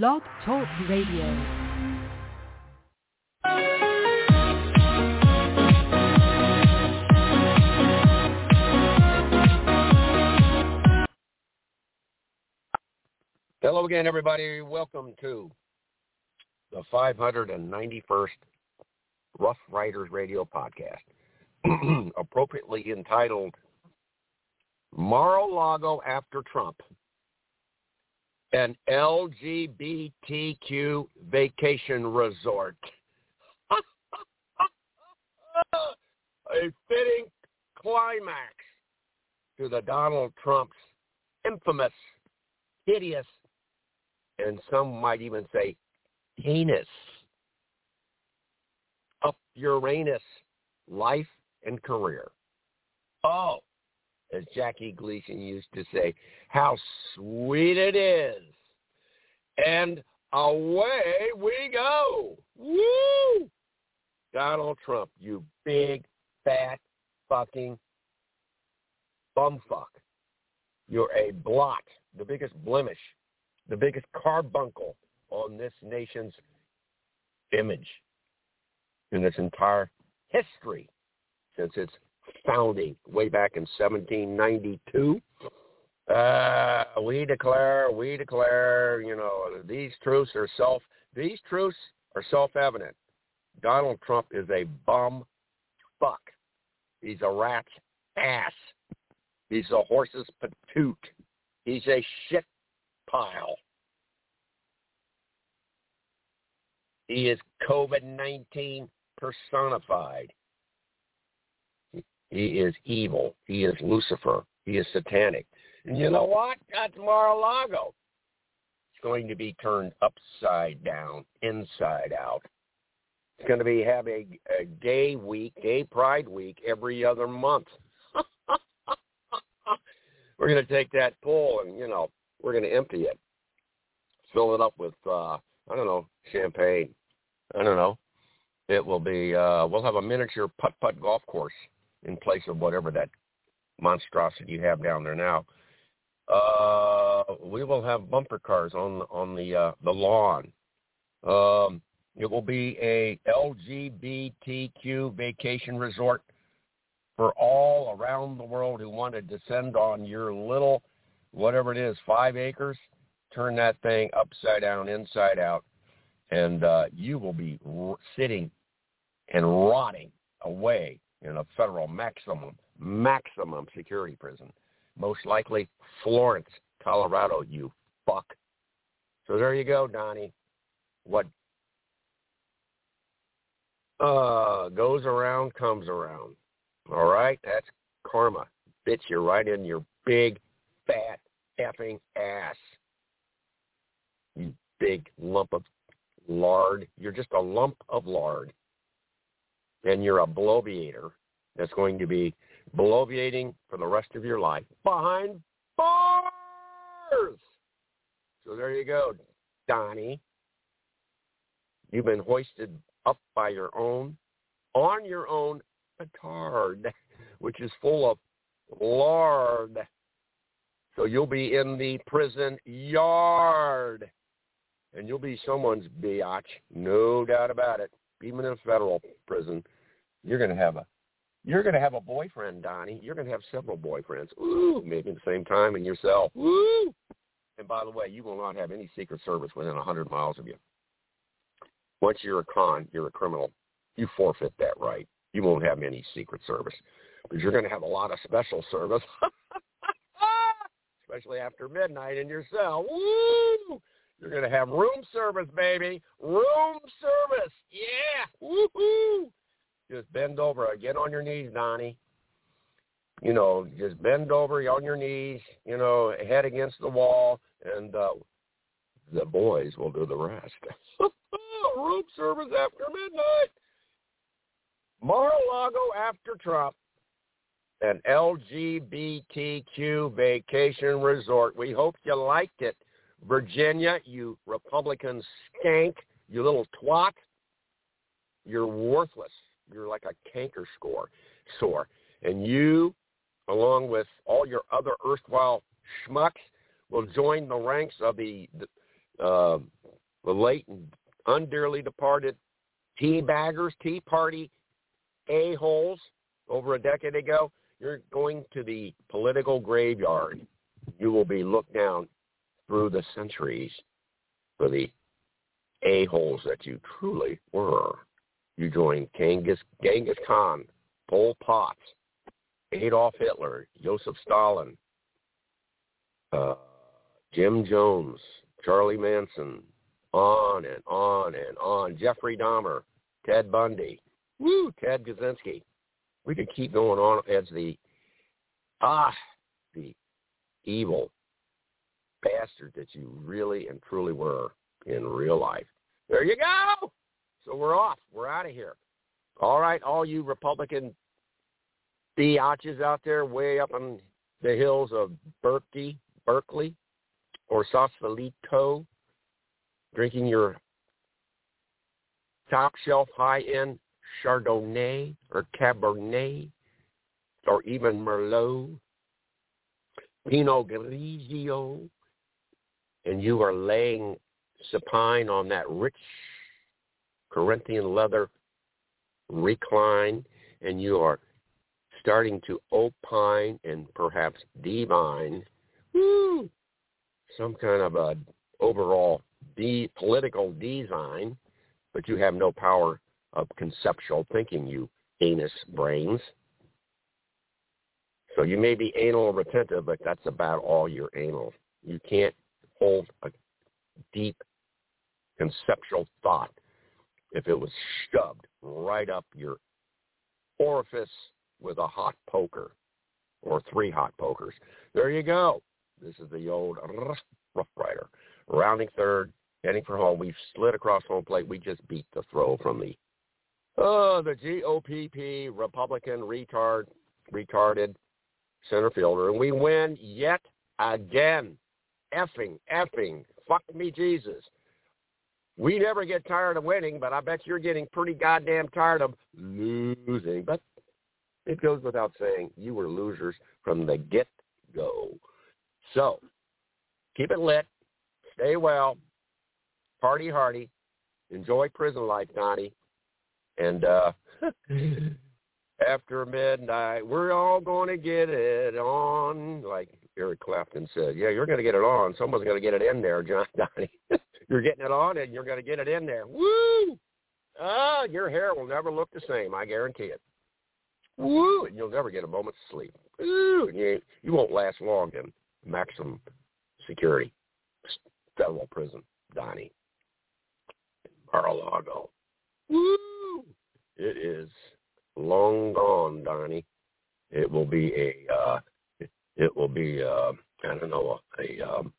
Blog Talk Radio. Hello again, everybody. Welcome to the 591st Rough Riders Radio podcast, appropriately entitled Mar-a-Lago After Trump, an LGBTQ vacation resort. A fitting climax to the Donald Trump's infamous, hideous, and some might even say heinous, up Uranus life and career. Oh, as Jackie Gleason used to say, how sweet it is. And away we go. Woo! Donald Trump, you big, fat, fucking bumfuck. You're a blot, the biggest blemish, the biggest carbuncle on this nation's image in its entire history since its founding way back in 1792. Uh, we declare, we declare, you know, these truths are self, these truths are self-evident. Donald Trump is a bum fuck. He's a rat's ass. He's a horse's patoot. He's a shit pile. He is COVID-19 personified. He is evil. He is Lucifer. He is satanic. And you know what? That's Mar-a-Lago. It's going to be turned upside down, inside out. It's going to be have a, a gay week, gay pride week every other month. we're going to take that pool and, you know, we're going to empty it. Fill it up with, uh, I don't know, champagne. I don't know. It will be, uh, we'll have a miniature putt-putt golf course in place of whatever that monstrosity you have down there now. Uh, we will have bumper cars on on the uh, the lawn. Um, it will be a LGBTQ vacation resort for all around the world who want to descend on your little, whatever it is, five acres. Turn that thing upside down, inside out, and uh, you will be r- sitting and rotting away in a federal maximum, maximum security prison. Most likely Florence, Colorado, you fuck. So there you go, Donnie. What uh, goes around comes around. All right? That's karma. Bitch You're right in your big, fat, effing ass. You big lump of lard. You're just a lump of lard and you're a bloviator that's going to be bloviating for the rest of your life behind bars. So there you go, Donnie. You've been hoisted up by your own, on your own petard, which is full of lard. So you'll be in the prison yard. And you'll be someone's biatch, no doubt about it. Even in a federal prison, you're going to have a you're going to have a boyfriend, Donnie. You're going to have several boyfriends. Ooh, maybe at the same time in yourself. Ooh. And by the way, you will not have any Secret Service within a 100 miles of you. Once you're a con, you're a criminal. You forfeit that right. You won't have any Secret Service But you're going to have a lot of special service, especially after midnight in your cell. Woo! You're going to have room service, baby. Room service. Yeah. Woo-hoo. Just bend over. Get on your knees, Donnie. You know, just bend over on your knees, you know, head against the wall, and uh, the boys will do the rest. Room service after midnight. Mar-a-Lago after Trump. An LGBTQ vacation resort. We hope you liked it. Virginia, you Republican skank, you little twat. You're worthless. You're like a canker score, sore. And you, along with all your other erstwhile schmucks, will join the ranks of the uh, the late and undearly departed tea baggers, tea party a-holes over a decade ago, you're going to the political graveyard. You will be looked down through the centuries for the a-holes that you truly were. You joined Genghis, Genghis Khan, Pol Pot, Adolf Hitler, Joseph Stalin, uh, Jim Jones, Charlie Manson, on and on and on. Jeffrey Dahmer, Ted Bundy, woo, Ted Kaczynski. We could keep going on as the ah the evil bastard that you really and truly were in real life. There you go. So we're off. We're out of here. All right, all you Republican biatches out there way up on the hills of Berkeley, Berkeley, or Sausalito, drinking your top shelf high end Chardonnay or Cabernet or even Merlot, Pinot Grigio, and you are laying supine on that rich Corinthian leather recline, and you are starting to opine and perhaps divine woo, some kind of a overall de- political design, but you have no power of conceptual thinking, you anus brains. So you may be anal retentive, but that's about all you're anal. You can't hold a deep conceptual thought if it was shoved right up your orifice with a hot poker or three hot pokers. There you go. This is the old Rough Rider. Rounding third, heading for home. We've slid across home plate. We just beat the throw from the oh, the GOPP Republican retard retarded center fielder. And we win yet again. Effing, effing, fuck me Jesus. We never get tired of winning, but I bet you're getting pretty goddamn tired of losing. But it goes without saying, you were losers from the get-go. So keep it lit, stay well, party hardy, enjoy prison life, Donnie. And uh, after midnight, we're all going to get it on, like Eric Clapton said. Yeah, you're going to get it on. Someone's going to get it in there, John Donnie. you're getting it on, and you're going to get it in there. Woo! Ah, your hair will never look the same. I guarantee it. Woo! And you'll never get a moment's sleep. Woo! And you, you won't last long in maximum security federal prison, Donnie. Mar-a-Lago. Woo! It is long gone, Donnie. It will be a, uh, it will be, uh, I don't know, a, a um,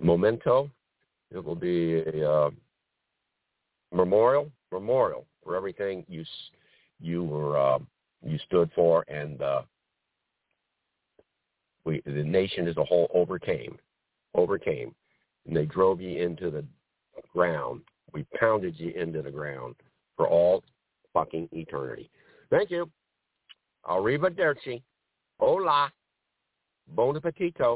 memento. It will be a uh, memorial, memorial for everything you you were uh, you stood for, and uh, we the nation as a whole overcame, overcame, and they drove you into the ground. We pounded you into the ground for all fucking eternity. Thank you. Arrivederci. Hola. Bon appetito.